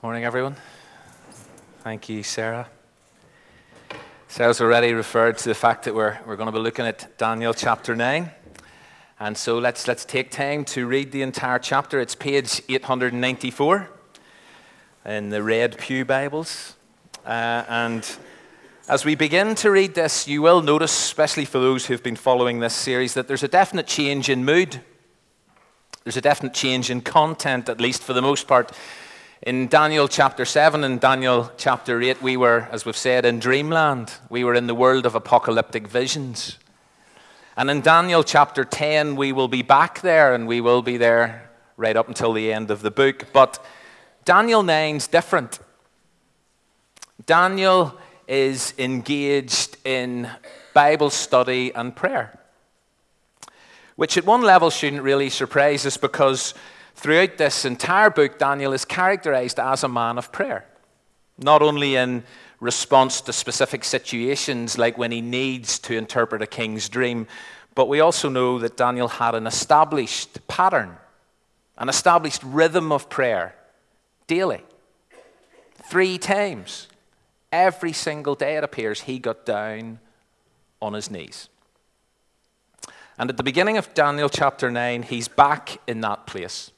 Morning, everyone. Thank you, Sarah. Sarah's already referred to the fact that we're, we're going to be looking at Daniel chapter 9. And so let's, let's take time to read the entire chapter. It's page 894 in the Red Pew Bibles. Uh, and as we begin to read this, you will notice, especially for those who've been following this series, that there's a definite change in mood. There's a definite change in content, at least for the most part. In Daniel chapter 7 and Daniel chapter 8, we were, as we've said, in dreamland. We were in the world of apocalyptic visions. And in Daniel chapter 10, we will be back there and we will be there right up until the end of the book. But Daniel 9's different. Daniel is engaged in Bible study and prayer, which at one level shouldn't really surprise us because Throughout this entire book, Daniel is characterized as a man of prayer, not only in response to specific situations like when he needs to interpret a king's dream, but we also know that Daniel had an established pattern, an established rhythm of prayer daily. Three times. Every single day, it appears, he got down on his knees. And at the beginning of Daniel chapter 9, he's back in that place.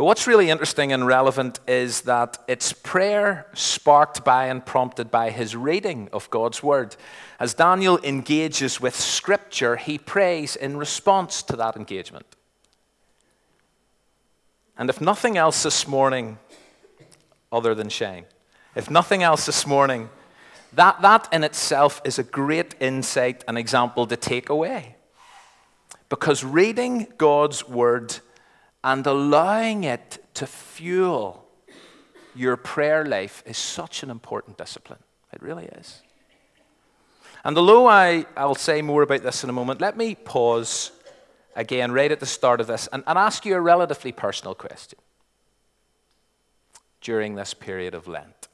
But what's really interesting and relevant is that it's prayer sparked by and prompted by his reading of God's word. As Daniel engages with scripture, he prays in response to that engagement. And if nothing else this morning, other than shame, if nothing else this morning, that, that in itself is a great insight and example to take away. Because reading God's word and allowing it to fuel your prayer life is such an important discipline. It really is. And although I, I'll say more about this in a moment, let me pause again right at the start of this and, and ask you a relatively personal question during this period of Lent.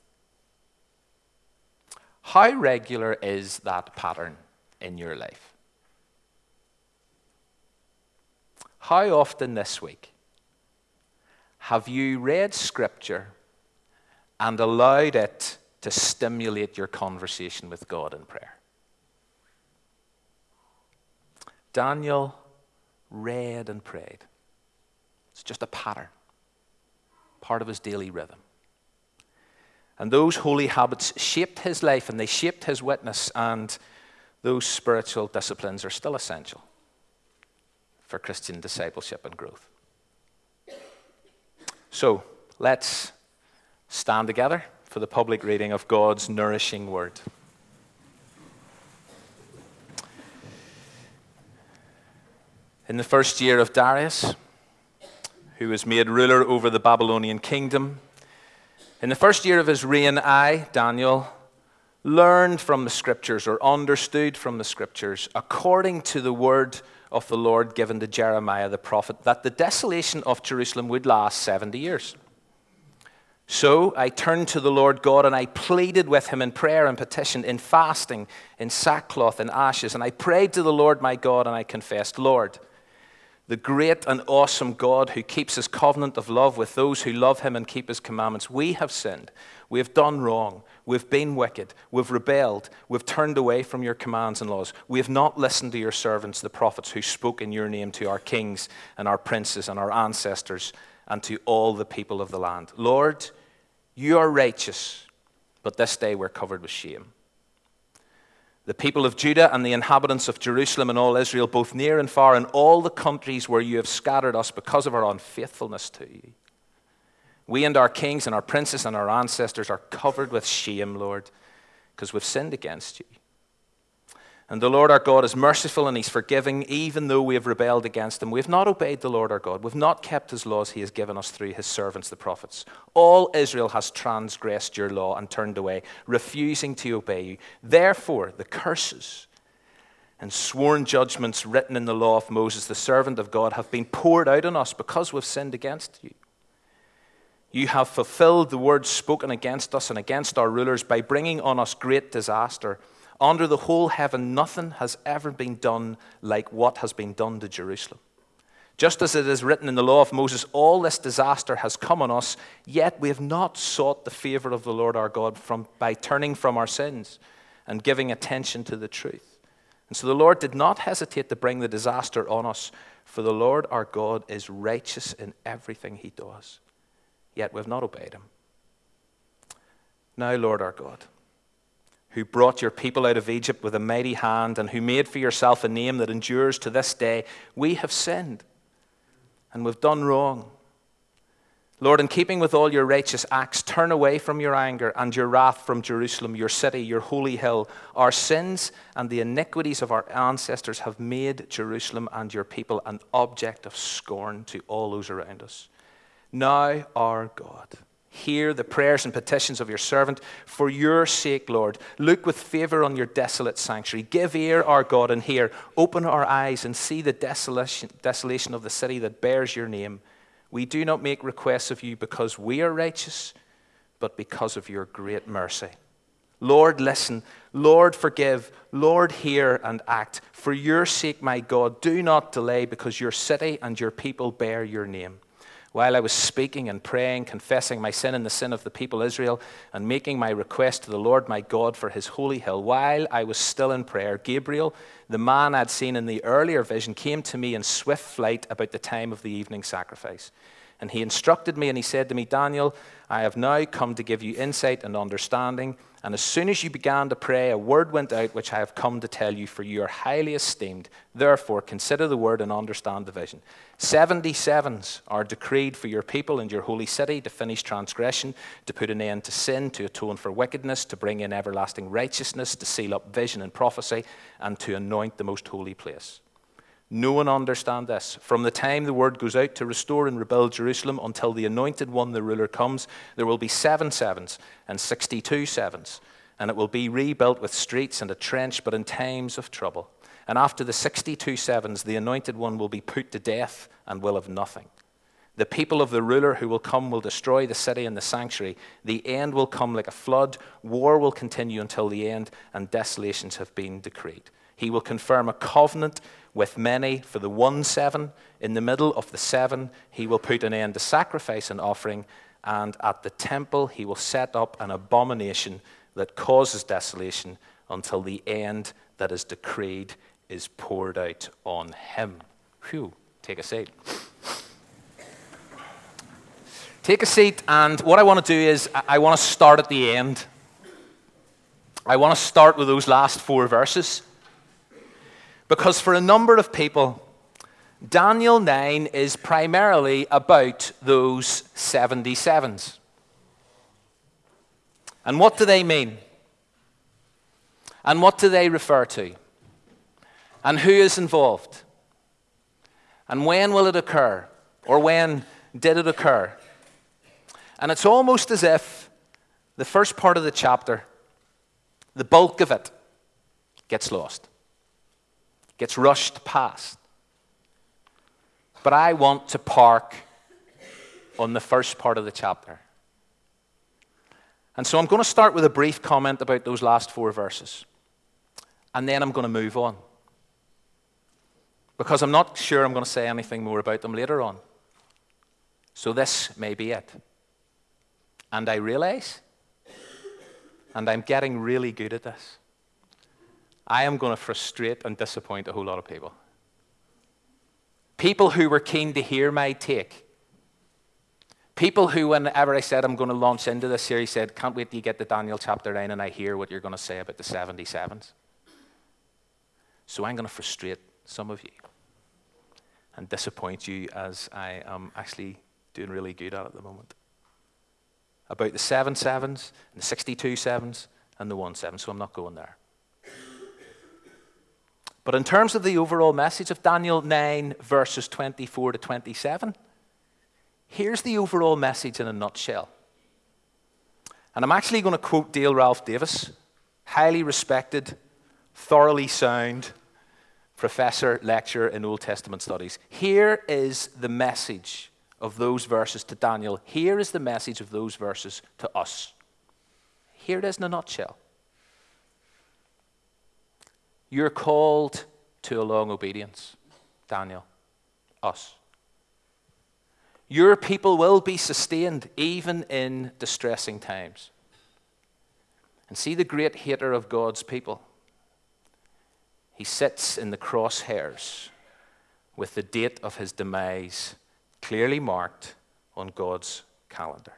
How regular is that pattern in your life? How often this week have you read Scripture and allowed it to stimulate your conversation with God in prayer? Daniel read and prayed. It's just a pattern, part of his daily rhythm. And those holy habits shaped his life and they shaped his witness, and those spiritual disciplines are still essential for Christian discipleship and growth. So let's stand together for the public reading of God's nourishing word. In the first year of Darius, who was made ruler over the Babylonian kingdom, in the first year of his reign, I, Daniel, learned from the scriptures or understood from the scriptures, according to the word of the Lord given to Jeremiah the prophet that the desolation of Jerusalem would last 70 years. So I turned to the Lord God and I pleaded with him in prayer and petition, in fasting, in sackcloth and ashes. And I prayed to the Lord my God and I confessed, Lord, the great and awesome God who keeps his covenant of love with those who love him and keep his commandments, we have sinned. We have done wrong. We've been wicked. We've rebelled. We've turned away from your commands and laws. We have not listened to your servants, the prophets, who spoke in your name to our kings and our princes and our ancestors and to all the people of the land. Lord, you are righteous, but this day we're covered with shame. The people of Judah and the inhabitants of Jerusalem and all Israel, both near and far, and all the countries where you have scattered us because of our unfaithfulness to you. We and our kings and our princes and our ancestors are covered with shame, Lord, because we've sinned against you. And the Lord our God is merciful and he's forgiving, even though we have rebelled against him. We have not obeyed the Lord our God. We've not kept his laws he has given us through his servants, the prophets. All Israel has transgressed your law and turned away, refusing to obey you. Therefore, the curses and sworn judgments written in the law of Moses, the servant of God, have been poured out on us because we've sinned against you. You have fulfilled the words spoken against us and against our rulers by bringing on us great disaster. Under the whole heaven, nothing has ever been done like what has been done to Jerusalem. Just as it is written in the law of Moses, all this disaster has come on us, yet we have not sought the favor of the Lord our God from, by turning from our sins and giving attention to the truth. And so the Lord did not hesitate to bring the disaster on us, for the Lord our God is righteous in everything he does. Yet we have not obeyed him. Now, Lord our God, who brought your people out of Egypt with a mighty hand and who made for yourself a name that endures to this day, we have sinned and we've done wrong. Lord, in keeping with all your righteous acts, turn away from your anger and your wrath from Jerusalem, your city, your holy hill. Our sins and the iniquities of our ancestors have made Jerusalem and your people an object of scorn to all those around us. Now, our God, hear the prayers and petitions of your servant for your sake, Lord. Look with favor on your desolate sanctuary. Give ear, our God, and hear. Open our eyes and see the desolation, desolation of the city that bears your name. We do not make requests of you because we are righteous, but because of your great mercy. Lord, listen. Lord, forgive. Lord, hear and act. For your sake, my God, do not delay because your city and your people bear your name. While I was speaking and praying, confessing my sin and the sin of the people Israel, and making my request to the Lord my God for his holy hill, while I was still in prayer, Gabriel, the man I'd seen in the earlier vision, came to me in swift flight about the time of the evening sacrifice. And he instructed me and he said to me, Daniel, I have now come to give you insight and understanding. And as soon as you began to pray, a word went out which I have come to tell you, for you are highly esteemed. Therefore, consider the word and understand the vision. Seventy sevens are decreed for your people and your holy city to finish transgression, to put an end to sin, to atone for wickedness, to bring in everlasting righteousness, to seal up vision and prophecy, and to anoint the most holy place. No one understand this. From the time the word goes out to restore and rebuild Jerusalem until the anointed one, the ruler, comes, there will be seven sevens and 62 sevens. And it will be rebuilt with streets and a trench, but in times of trouble. And after the 62 sevens, the anointed one will be put to death and will have nothing. The people of the ruler who will come will destroy the city and the sanctuary. The end will come like a flood. War will continue until the end, and desolations have been decreed. He will confirm a covenant with many for the one seven. In the middle of the seven, he will put an end to sacrifice and offering, and at the temple, he will set up an abomination that causes desolation until the end that is decreed is poured out on him. Whew, take a seat. Take a seat, and what I want to do is I want to start at the end. I want to start with those last four verses. Because for a number of people, Daniel 9 is primarily about those 77s. And what do they mean? And what do they refer to? And who is involved? And when will it occur? Or when did it occur? And it's almost as if the first part of the chapter, the bulk of it, gets lost gets rushed past. But I want to park on the first part of the chapter. And so I'm going to start with a brief comment about those last four verses. And then I'm going to move on. Because I'm not sure I'm going to say anything more about them later on. So this may be it. And I realize, and I'm getting really good at this I am going to frustrate and disappoint a whole lot of people. People who were keen to hear my take. People who, whenever I said I'm going to launch into this series, said, Can't wait till you get to Daniel chapter 9 and I hear what you're going to say about the 77s. So I'm going to frustrate some of you and disappoint you as I am actually doing really good at at the moment. About the seven sevens and the 62 sevens, and the 1 7, so I'm not going there. But in terms of the overall message of Daniel 9, verses 24 to 27, here's the overall message in a nutshell. And I'm actually going to quote Dale Ralph Davis, highly respected, thoroughly sound professor, lecturer in Old Testament studies. Here is the message of those verses to Daniel. Here is the message of those verses to us. Here it is in a nutshell. You're called to a long obedience, Daniel, us. Your people will be sustained even in distressing times. And see the great hater of God's people. He sits in the crosshairs with the date of his demise clearly marked on God's calendar.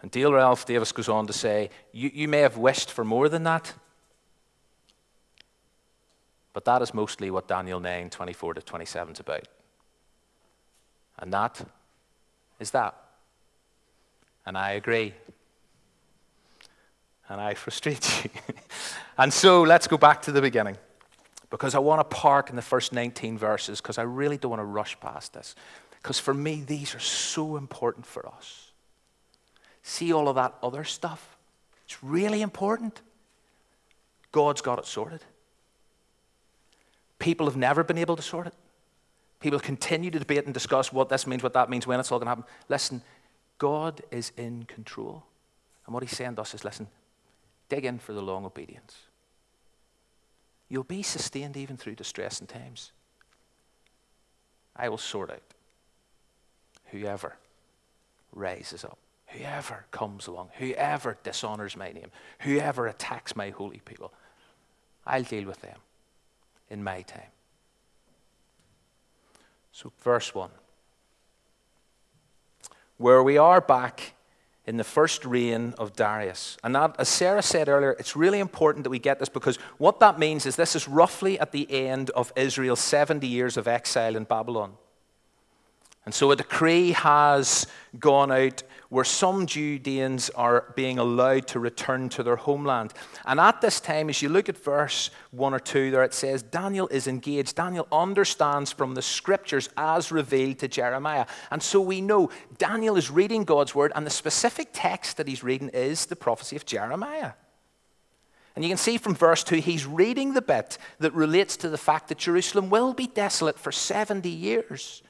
And Dale Ralph Davis goes on to say, you, you may have wished for more than that, but that is mostly what Daniel 9 24 to 27 is about. And that is that. And I agree. And I frustrate you. and so let's go back to the beginning. Because I want to park in the first 19 verses, because I really don't want to rush past this. Because for me, these are so important for us. See all of that other stuff? It's really important. God's got it sorted. People have never been able to sort it. People continue to debate and discuss what this means, what that means, when it's all going to happen. Listen, God is in control. And what he's saying to us is listen, dig in for the long obedience. You'll be sustained even through distress and times. I will sort out whoever rises up, whoever comes along, whoever dishonors my name, whoever attacks my holy people. I'll deal with them in my time. So, verse 1. Where we are back in the first reign of Darius. And that, as Sarah said earlier, it's really important that we get this because what that means is this is roughly at the end of Israel's 70 years of exile in Babylon. And so a decree has gone out where some Judeans are being allowed to return to their homeland. And at this time, as you look at verse 1 or 2 there, it says Daniel is engaged. Daniel understands from the scriptures as revealed to Jeremiah. And so we know Daniel is reading God's word, and the specific text that he's reading is the prophecy of Jeremiah. And you can see from verse 2, he's reading the bit that relates to the fact that Jerusalem will be desolate for 70 years.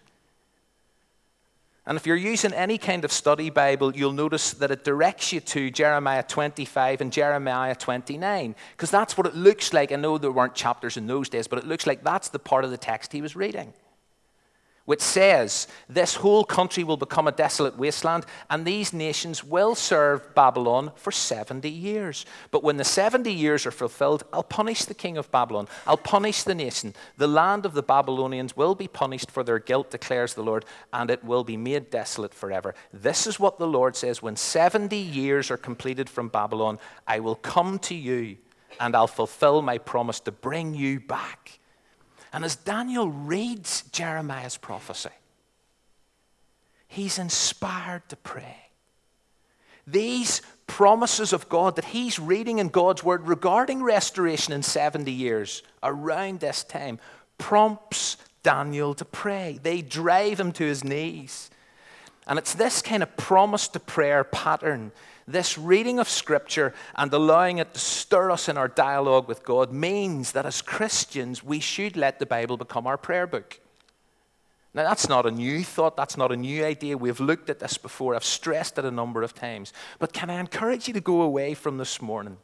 And if you're using any kind of study Bible, you'll notice that it directs you to Jeremiah 25 and Jeremiah 29, because that's what it looks like. I know there weren't chapters in those days, but it looks like that's the part of the text he was reading which says, This whole country will become a desolate wasteland, and these nations will serve Babylon for 70 years. But when the 70 years are fulfilled, I'll punish the king of Babylon. I'll punish the nation. The land of the Babylonians will be punished for their guilt, declares the Lord, and it will be made desolate forever. This is what the Lord says When 70 years are completed from Babylon, I will come to you, and I'll fulfill my promise to bring you back and as Daniel reads Jeremiah's prophecy, he's inspired to pray. These promises of God that he's reading in God's word regarding restoration in 70 years around this time prompts Daniel to pray. They drive him to his knees. And it's this kind of promise to prayer pattern this reading of Scripture and allowing it to stir us in our dialogue with God means that as Christians, we should let the Bible become our prayer book. Now, that's not a new thought, that's not a new idea. We've looked at this before, I've stressed it a number of times. But can I encourage you to go away from this morning?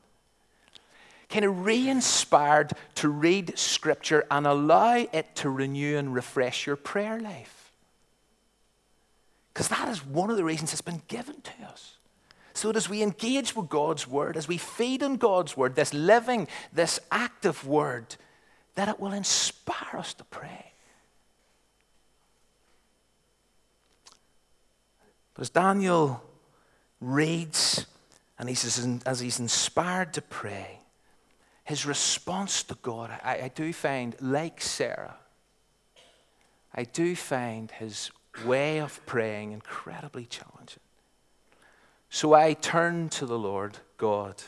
Kind of re inspired to read Scripture and allow it to renew and refresh your prayer life. Because that is one of the reasons it's been given to us. So that as we engage with God's word, as we feed on God's word, this living, this active word, that it will inspire us to pray. But as Daniel reads and he's, as he's inspired to pray, his response to God, I, I do find, like Sarah, I do find his way of praying incredibly challenging. So I turned to the Lord God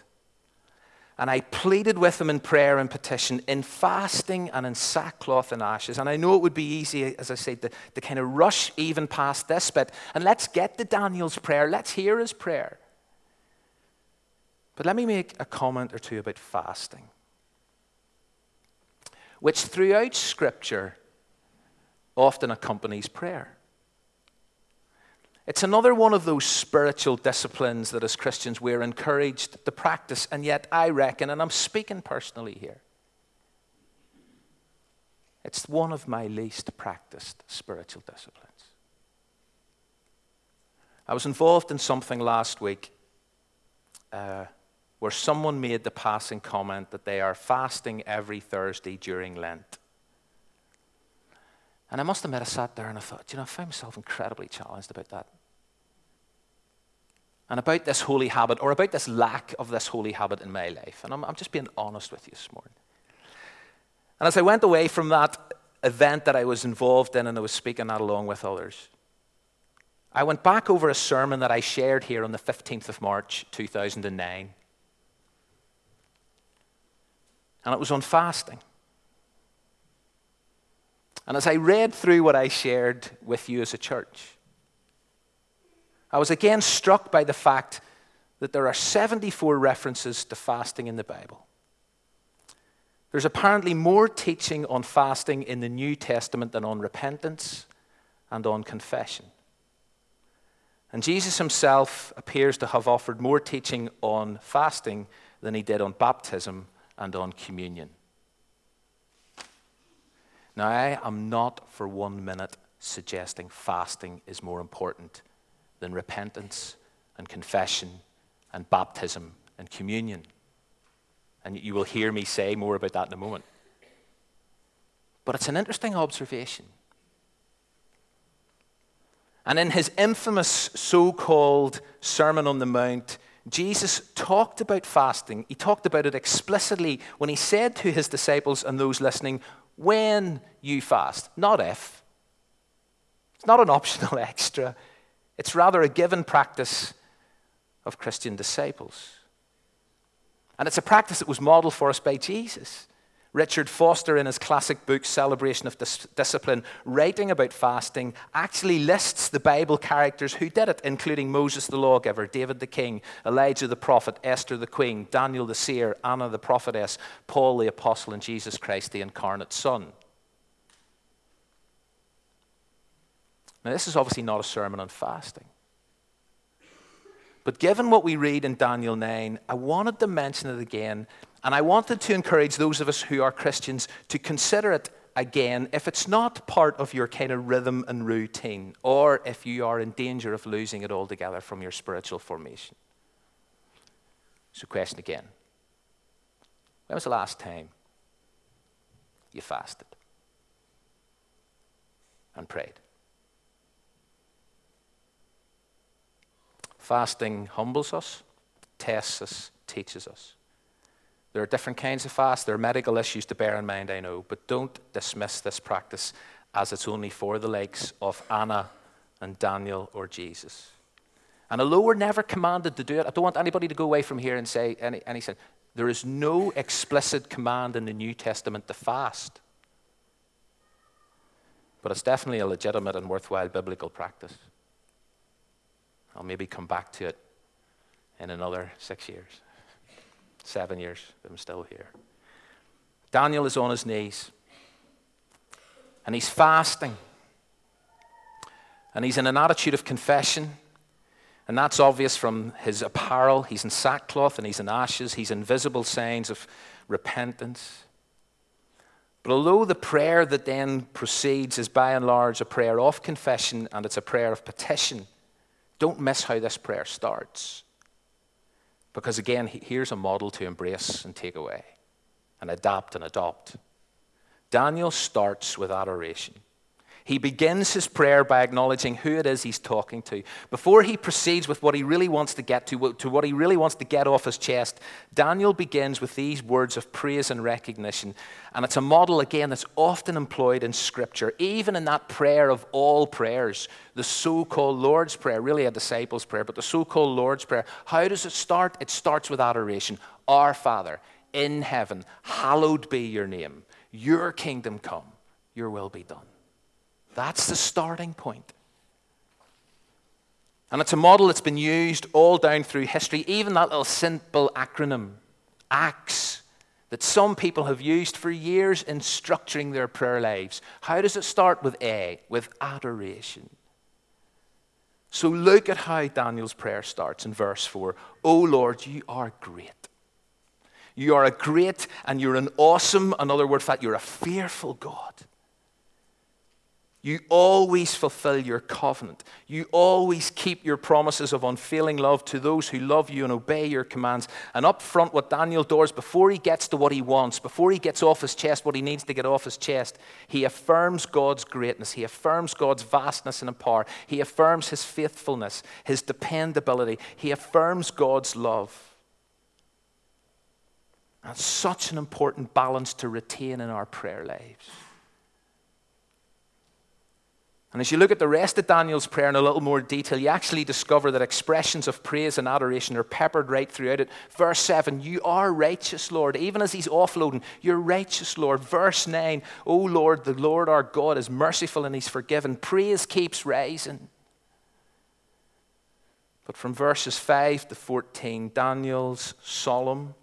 and I pleaded with him in prayer and petition, in fasting and in sackcloth and ashes. And I know it would be easy, as I said, to, to kind of rush even past this bit. And let's get to Daniel's prayer. Let's hear his prayer. But let me make a comment or two about fasting, which throughout Scripture often accompanies prayer. It's another one of those spiritual disciplines that as Christians we're encouraged to practice, and yet I reckon, and I'm speaking personally here, it's one of my least practiced spiritual disciplines. I was involved in something last week uh, where someone made the passing comment that they are fasting every Thursday during Lent. And I must admit, I sat there and I thought, you know, I found myself incredibly challenged about that. And about this holy habit, or about this lack of this holy habit in my life. And I'm, I'm just being honest with you this morning. And as I went away from that event that I was involved in and I was speaking that along with others, I went back over a sermon that I shared here on the 15th of March 2009. And it was on fasting. And as I read through what I shared with you as a church, I was again struck by the fact that there are 74 references to fasting in the Bible. There's apparently more teaching on fasting in the New Testament than on repentance and on confession. And Jesus himself appears to have offered more teaching on fasting than he did on baptism and on communion. Now, I am not for one minute suggesting fasting is more important than repentance and confession and baptism and communion. And you will hear me say more about that in a moment. But it's an interesting observation and in his infamous so called Sermon on the Mount, Jesus talked about fasting. He talked about it explicitly when he said to his disciples and those listening, When you fast, not if. It's not an optional extra, it's rather a given practice of Christian disciples. And it's a practice that was modeled for us by Jesus. Richard Foster, in his classic book, Celebration of Dis- Discipline, writing about fasting, actually lists the Bible characters who did it, including Moses the lawgiver, David the king, Elijah the prophet, Esther the queen, Daniel the seer, Anna the prophetess, Paul the apostle, and Jesus Christ the incarnate Son. Now, this is obviously not a sermon on fasting. But given what we read in Daniel 9, I wanted to mention it again and I wanted to encourage those of us who are Christians to consider it again if it's not part of your kind of rhythm and routine, or if you are in danger of losing it altogether from your spiritual formation. So, question again When was the last time you fasted and prayed? Fasting humbles us, tests us, teaches us. There are different kinds of fast. There are medical issues to bear in mind, I know, but don't dismiss this practice as it's only for the likes of Anna and Daniel or Jesus. And although we're never commanded to do it, I don't want anybody to go away from here and say, and he said, there is no explicit command in the New Testament to fast. But it's definitely a legitimate and worthwhile biblical practice. I'll maybe come back to it in another six years seven years, I'm still here. Daniel is on his knees and he's fasting. And he's in an attitude of confession. And that's obvious from his apparel. He's in sackcloth and he's in ashes. He's in visible signs of repentance. But although the prayer that then proceeds is by and large a prayer of confession and it's a prayer of petition, don't miss how this prayer starts. Because again, here's a model to embrace and take away and adapt and adopt. Daniel starts with adoration. He begins his prayer by acknowledging who it is he's talking to. Before he proceeds with what he really wants to get to, to what he really wants to get off his chest, Daniel begins with these words of praise and recognition. And it's a model, again, that's often employed in Scripture, even in that prayer of all prayers, the so called Lord's Prayer, really a disciples' prayer, but the so called Lord's Prayer. How does it start? It starts with adoration. Our Father in heaven, hallowed be your name. Your kingdom come, your will be done. That's the starting point. And it's a model that's been used all down through history, even that little simple acronym, ACTS, that some people have used for years in structuring their prayer lives. How does it start with A? With adoration. So look at how Daniel's prayer starts in verse 4. Oh Lord, you are great. You are a great and you're an awesome, another word for that, you're a fearful God. You always fulfill your covenant. You always keep your promises of unfailing love to those who love you and obey your commands. And up front, what Daniel does before he gets to what he wants, before he gets off his chest what he needs to get off his chest, he affirms God's greatness. He affirms God's vastness and power. He affirms his faithfulness, his dependability. He affirms God's love. That's such an important balance to retain in our prayer lives. And as you look at the rest of Daniel's prayer in a little more detail, you actually discover that expressions of praise and adoration are peppered right throughout it. Verse 7, You are righteous, Lord. Even as he's offloading, You're righteous, Lord. Verse 9, O Lord, the Lord our God is merciful and he's forgiven. Praise keeps rising. But from verses 5 to 14, Daniel's solemn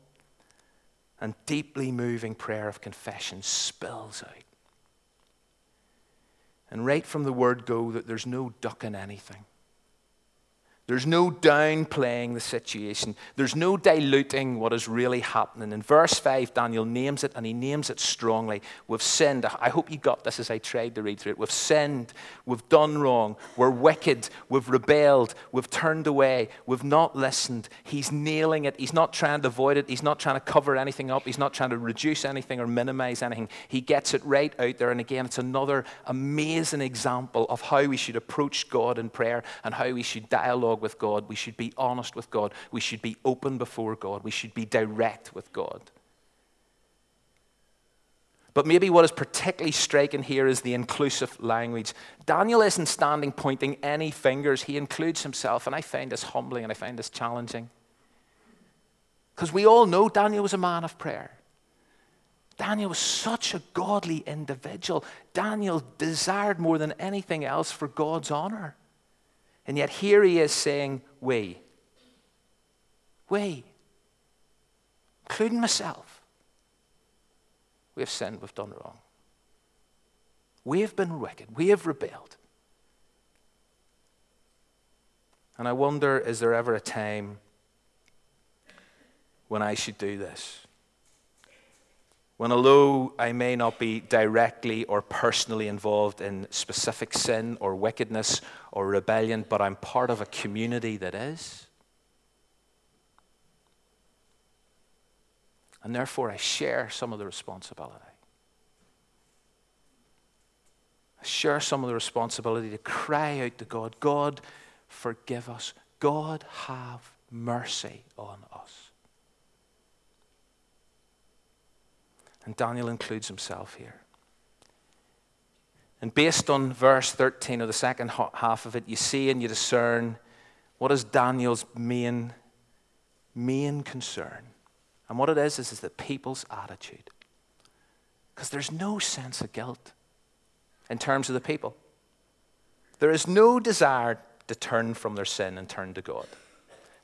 and deeply moving prayer of confession spills out. And right from the word go, that there's no ducking anything. There's no downplaying the situation. There's no diluting what is really happening. In verse 5, Daniel names it, and he names it strongly. We've sinned. I hope you got this as I tried to read through it. We've sinned. We've done wrong. We're wicked. We've rebelled. We've turned away. We've not listened. He's nailing it. He's not trying to avoid it. He's not trying to cover anything up. He's not trying to reduce anything or minimize anything. He gets it right out there. And again, it's another amazing example of how we should approach God in prayer and how we should dialogue with God. We should be honest with God. We should be open before God. We should be direct with God. But maybe what is particularly striking here is the inclusive language. Daniel isn't standing pointing any fingers, he includes himself, and I find this humbling and I find this challenging. Because we all know Daniel was a man of prayer. Daniel was such a godly individual. Daniel desired more than anything else for God's honor. And yet here he is saying, We. We. Including myself. We have sinned, we've done wrong. We have been wicked, we have rebelled. And I wonder is there ever a time when I should do this? When, although I may not be directly or personally involved in specific sin or wickedness or rebellion, but I'm part of a community that is. And therefore, I share some of the responsibility. I share some of the responsibility to cry out to God God, forgive us. God, have mercy on us. And Daniel includes himself here. And based on verse 13 of the second half of it, you see and you discern what is Daniel's main, main concern. And what it is, is, is the people's attitude. Because there's no sense of guilt in terms of the people. There is no desire to turn from their sin and turn to God.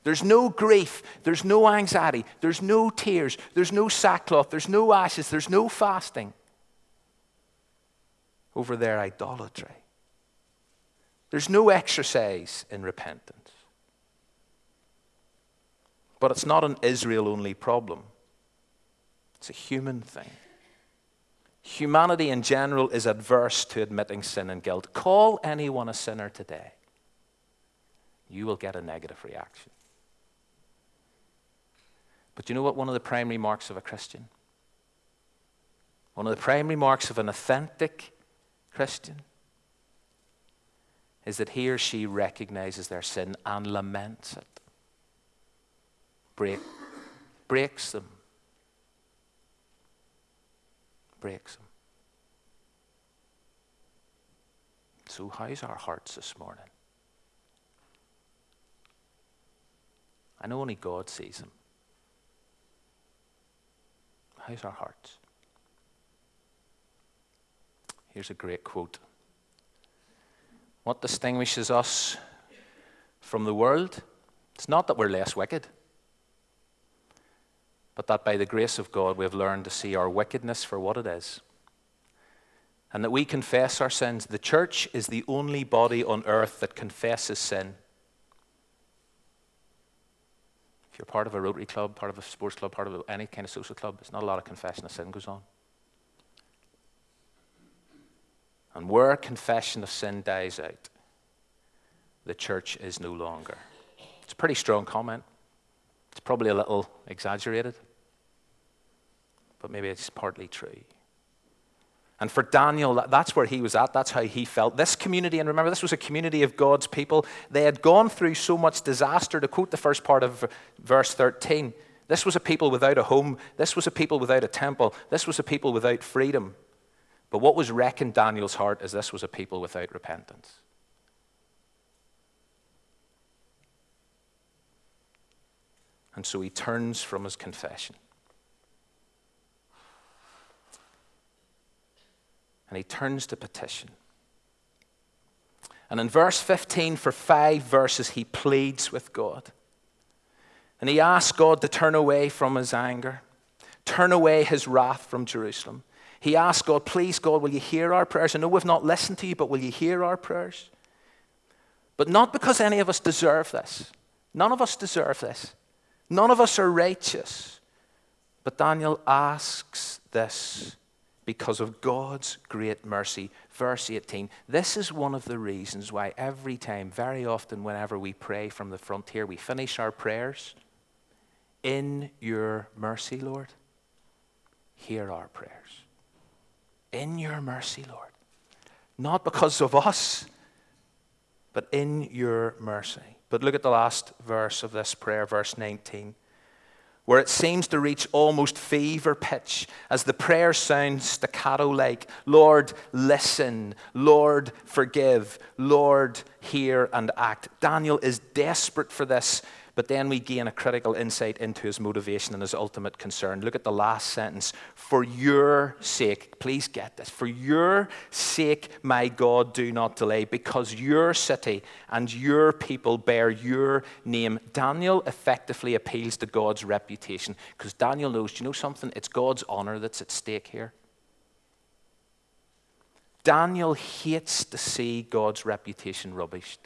There's no grief. There's no anxiety. There's no tears. There's no sackcloth. There's no ashes. There's no fasting over their idolatry. There's no exercise in repentance. But it's not an Israel only problem, it's a human thing. Humanity in general is adverse to admitting sin and guilt. Call anyone a sinner today, you will get a negative reaction. But you know what one of the primary marks of a Christian? One of the primary marks of an authentic Christian is that he or she recognizes their sin and laments it, Break, breaks them. Breaks them. So, how's our hearts this morning? I know only God sees them. How's our hearts? Here's a great quote What distinguishes us from the world? It's not that we're less wicked, but that by the grace of God we have learned to see our wickedness for what it is. And that we confess our sins. The church is the only body on earth that confesses sin you're part of a Rotary club, part of a sports club, part of any kind of social club, there's not a lot of confession of sin goes on. And where confession of sin dies out, the church is no longer. It's a pretty strong comment. It's probably a little exaggerated, but maybe it's partly true. And for Daniel, that's where he was at. That's how he felt. This community, and remember, this was a community of God's people. They had gone through so much disaster. To quote the first part of verse 13, this was a people without a home. This was a people without a temple. This was a people without freedom. But what was wrecking Daniel's heart is this was a people without repentance. And so he turns from his confession. And he turns to petition. And in verse 15, for five verses, he pleads with God. And he asks God to turn away from his anger, turn away his wrath from Jerusalem. He asks God, please, God, will you hear our prayers? I know we've not listened to you, but will you hear our prayers? But not because any of us deserve this. None of us deserve this. None of us are righteous. But Daniel asks this because of God's great mercy. Verse 18 this is one of the reasons why every time, very often, whenever we pray from the frontier, we finish our prayers. In your mercy, Lord, hear our prayers. In your mercy, Lord. Not because of us, but in your mercy. But look at the last verse of this prayer, verse 19 where it seems to reach almost fever pitch as the prayer sounds staccato like Lord, listen. Lord, forgive. Lord, hear and act. Daniel is desperate for this but then we gain a critical insight into his motivation and his ultimate concern. Look at the last sentence. For your sake, please get this. For your sake, my God, do not delay, because your city and your people bear your name. Daniel effectively appeals to God's reputation because Daniel knows, do you know something? It's God's honor that's at stake here. Daniel hates to see God's reputation rubbished.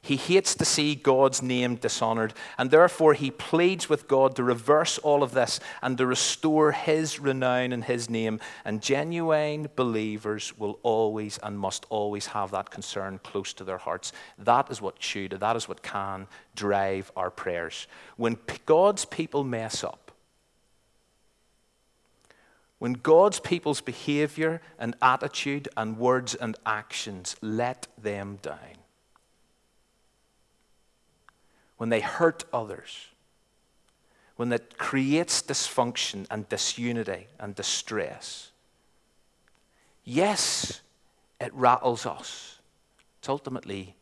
He hates to see God's name dishonored, and therefore he pleads with God to reverse all of this and to restore his renown and his name. And genuine believers will always and must always have that concern close to their hearts. That is what should, that is what can drive our prayers. When God's people mess up, when God's people's behavior and attitude and words and actions let them down, when they hurt others, when it creates dysfunction and disunity and distress. Yes, it rattles us. It's ultimately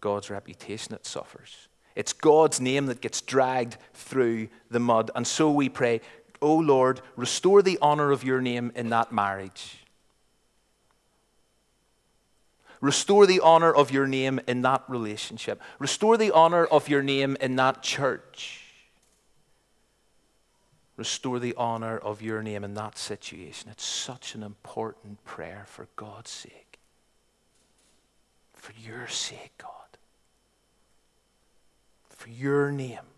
God's reputation that suffers. It's God's name that gets dragged through the mud. And so we pray, Oh Lord, restore the honor of your name in that marriage. Restore the honor of your name in that relationship. Restore the honor of your name in that church. Restore the honor of your name in that situation. It's such an important prayer for God's sake. For your sake, God. For your name.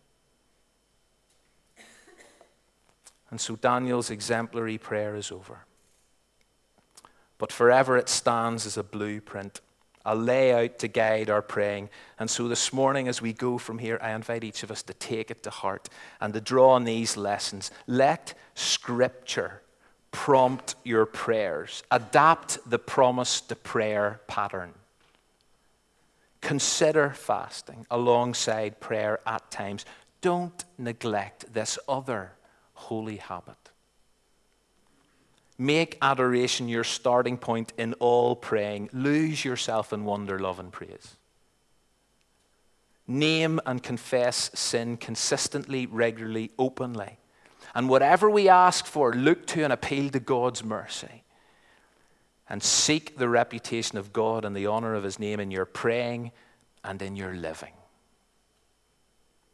And so Daniel's exemplary prayer is over but forever it stands as a blueprint, a layout to guide our praying. And so this morning, as we go from here, I invite each of us to take it to heart and to draw on these lessons. Let Scripture prompt your prayers, adapt the promise to prayer pattern. Consider fasting alongside prayer at times. Don't neglect this other holy habit. Make adoration your starting point in all praying. Lose yourself in wonder, love, and praise. Name and confess sin consistently, regularly, openly. And whatever we ask for, look to and appeal to God's mercy. And seek the reputation of God and the honor of his name in your praying and in your living.